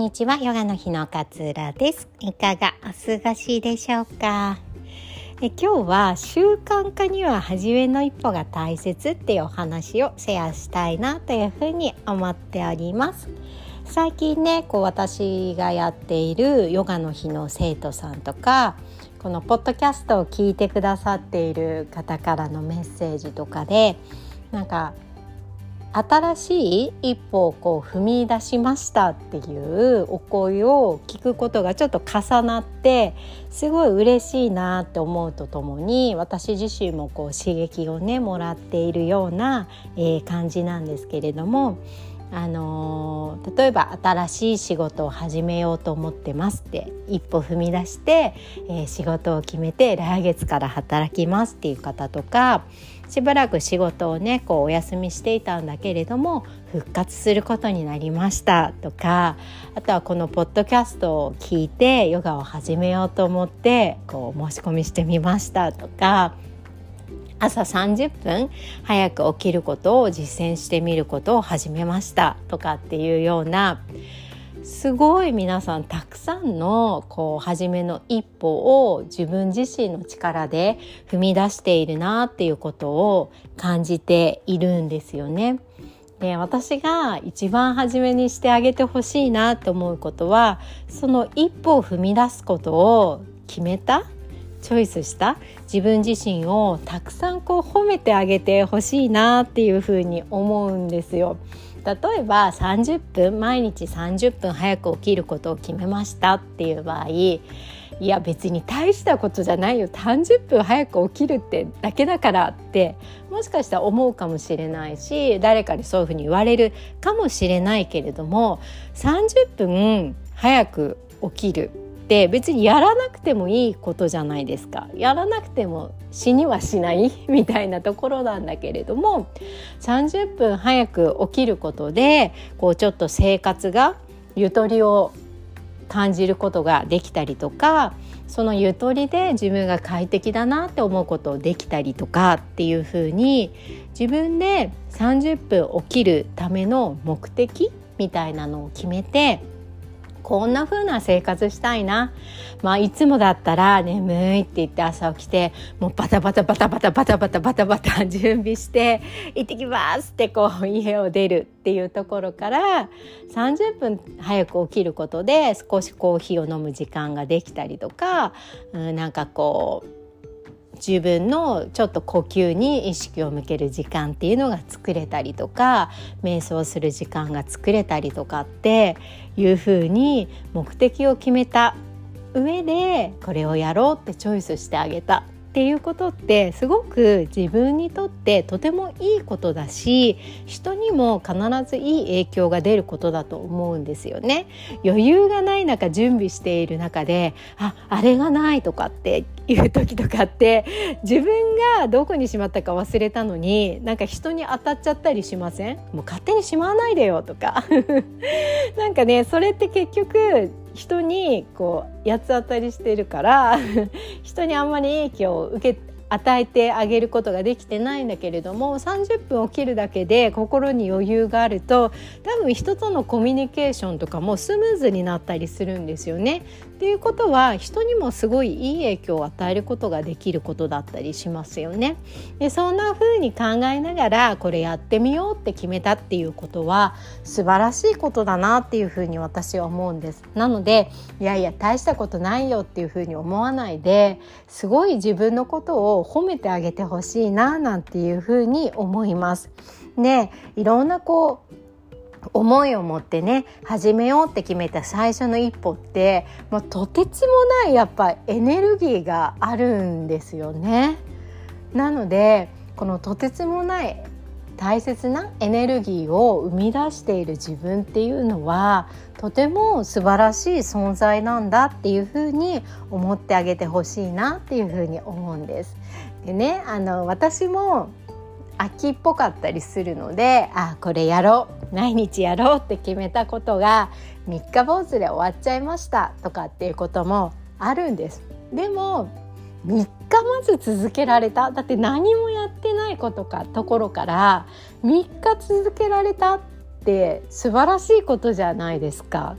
にちはヨガの日の勝浦です。いかがお過ごしでしょうか？え今日は習慣化には初めの一歩が大切っていうお話をシェアしたいなというふうに思っております。最近ねこう私がやっているヨガの日の生徒さんとかこのポッドキャストを聞いてくださっている方からのメッセージとかでなんか新しい一歩をこう踏み出しましたっていうお声を聞くことがちょっと重なってすごい嬉しいなって思うとともに私自身もこう刺激をねもらっているような、えー、感じなんですけれども。あのー、例えば新しい仕事を始めようと思ってますって一歩踏み出して、えー、仕事を決めて来月から働きますっていう方とかしばらく仕事をねこうお休みしていたんだけれども復活することになりましたとかあとはこのポッドキャストを聞いてヨガを始めようと思ってこう申し込みしてみましたとか朝30分早く起きることを実践してみることを始めましたとかっていうようなすごい皆さんたくさんのこう初めの一歩を自分自身の力で踏み出しているなっていうことを感じているんですよね。で私が一番初めにしてあげてほしいなと思うことはその一歩を踏み出すことを決めたチョイスした自分自身をたくさんこう褒めてあげてほしいなっていうふうに思うんですよ。例えば30分毎日30分早く起きることを決めましたっていう場合いや別に大したことじゃないよ30分早く起きるってだけだからってもしかしたら思うかもしれないし誰かにそういうふうに言われるかもしれないけれども30分早く起きるって別にやらなくてもいいことじゃないですか。やらなくても死にはしない みたいなところなんだけれども30分早く起きることでこうちょっと生活がゆとりを感じることができたりとかそのゆとりで自分が快適だなって思うことをできたりとかっていうふうに自分で30分起きるための目的みたいなのを決めてこんな風な生活したいな。まあいつもだったら眠いって言って朝起きてもうバタバタバタバタバタバタバタバタ準備して行ってきますってこう家を出るっていうところから30分早く起きることで少しコーヒーを飲む時間ができたりとか、うん、なんかこう自分のちょっと呼吸に意識を向ける時間っていうのが作れたりとか瞑想する時間が作れたりとかっていうふうに目的を決めた上でこれをやろうってチョイスしてあげたっていうことってすごく自分にとってとてもいいことだし人にも必ずいい影響が出ることだと思うんですよね。余裕がない中準備している中でああれがないとかっていう時とかって自分がどこにしまったか忘れたのになんか人に当たっちゃったりしません？もう勝手にしまわないでよとか なんかねそれって結局人にこう八つ当たりしてるから 人にあんまり影響を受け与えてあげることができてないんだけれども30分起きるだけで心に余裕があると多分人とのコミュニケーションとかもスムーズになったりするんですよね。っていうことは人にもすごいいい影響を与えることができることだったりしますよね。でそんな風に考えながらこれやってみようって決めたっていうことは素晴らしいことだなっていう風に私は思うんです。なのでいやいや大したことないよっていう風に思わないですごい自分のことを褒めてあげてほしいななんていう風に思います。でいろんなこう思いを持ってね始めようって決めた最初の一歩ってもうとてつもないやっぱエネルギーがあるんですよね。なのでこのとてつもない大切なエネルギーを生み出している自分っていうのはとても素晴らしい存在なんだっていうふうに思ってあげてほしいなっていうふうに思うんです。でねあの私も秋っぽかったりするのであこれやろう毎日やろうって決めたことが三日坊主で終わっちゃいましたとかっていうこともあるんです。でも3日まず続けられただって何もやってないことかところから3日続けられたって素晴らしいことじゃないですか。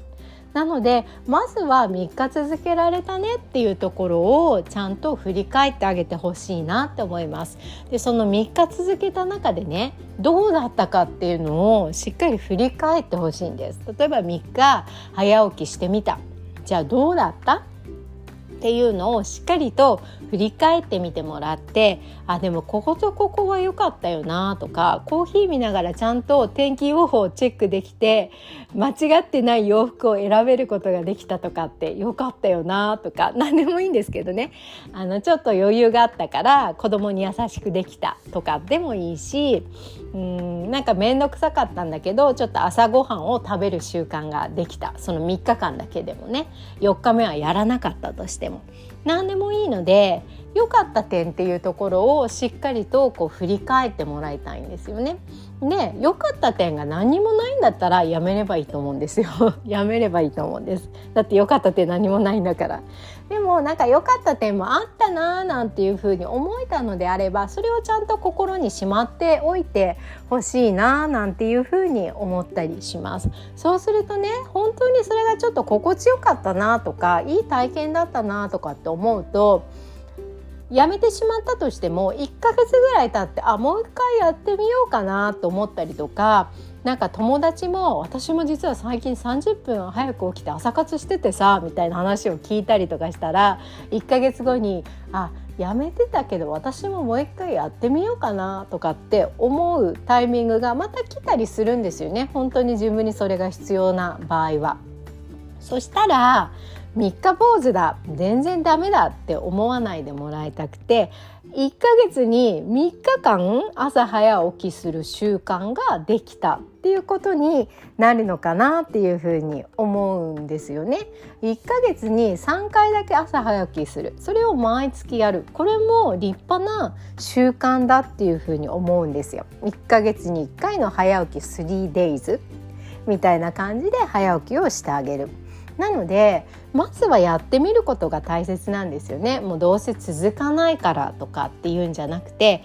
なのでまずは3日続けられたねっていうところをちゃんと振り返ってあげてほしいなって思います。でその3日続けた中でねどうだったかっていうのをしっかり振り返ってほしいんです。例えば3日早起きしてみたじゃあどうだった？っていうのをしっかりと振り返ってみてもらってあでもこことここは良かったよなとかコーヒー見ながらちゃんと天気予報をチェックできて間違ってない洋服を選べることができたとかって良かったよなとか何でもいいんですけどね。あのちょっと余裕があったから子供に優しくできたとかでもいいしうんなんか面倒くさかったんだけどちょっと朝ごはんを食べる習慣ができた。その3日間だけでもね。4日目はやらなかったとしても何でもいいので良かった点っていうところをしっかりとこう振り返ってもらいたいんですよね。で良かった点が何もないんだったらやめればいいと思うんですよ。やめればいいと思うんです。だって良かった点何もないんだから。でもなんか良かった点もあったなーなんていうふうに思えたのであればそれをちゃんと心にしまっておいてほしいなーなんていうふうに思ったりします。そうするとね本当にそれがちょっと心地よかったなとかいい体験だったなとかって思うとやめてしまったとしても1ヶ月ぐらい経ってあもう一回やってみようかなと思ったりとかなんか友達も私も実は最近30分早く起きて朝活しててさみたいな話を聞いたりとかしたら1ヶ月後にあやめてたけど私ももう一回やってみようかなとかって思うタイミングがまた来たりするんですよね本当に自分にそれが必要な場合は。そしたら3日坊主だ全然ダメだって思わないでもらいたくて1ヶ月に3日間朝早起きする習慣ができたっていうことになるのかなっていうふうに思うんですよね。1ヶ月に3回だけ朝早起きするそれを毎月やるこれも立派な習慣だっていうふうに思うんですよ。1ヶ月に1回の早起き 3days みたいな感じで早起きをしてあげる。なのでまずはやってみることが大切なんですよねもうどうせ続かないからとかっていうんじゃなくて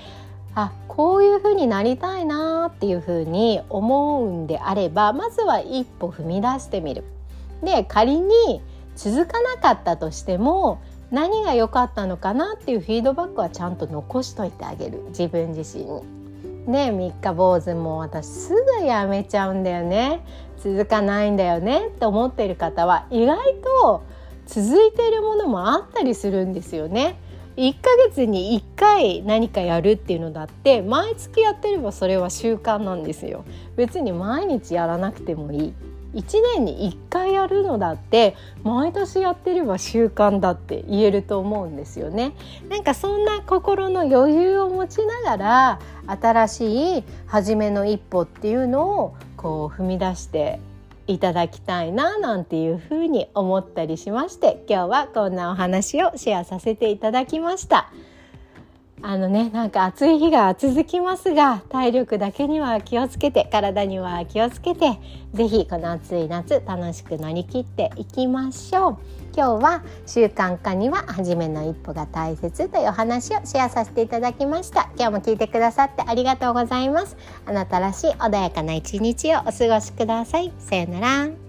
あこういうふうになりたいなっていうふうに思うんであればまずは一歩踏み出してみる。で仮に続かなかったとしても何が良かったのかなっていうフィードバックはちゃんと残しといてあげる自分自身に。ね三日坊主も私すぐやめちゃうんだよね続かないんだよねって思っている方は意外と続いているものもあったりするんですよね。1ヶ月に1回何かやるっていうのだって毎月やってればそれは習慣なんですよ。別に毎日やらなくてもいい。1年に1回やるのだって毎年やってれば習慣だって言えると思うんですよね。なんかそんな心の余裕を持ちながら新しい初めの一歩っていうのをこう踏み出していただきたいななんていうふうに思ったりしまして今日はこんなお話をシェアさせていただきました。あのねなんか暑い日が続きますが体力だけには気をつけて体には気をつけて是非この暑い夏楽しく乗り切っていきましょう。今日は習慣化には初めの一歩が大切というお話をシェアさせていただきました。今日も聞いてくださってありがとうございます。あなたらしい穏やかな一日をお過ごしください。さよなら。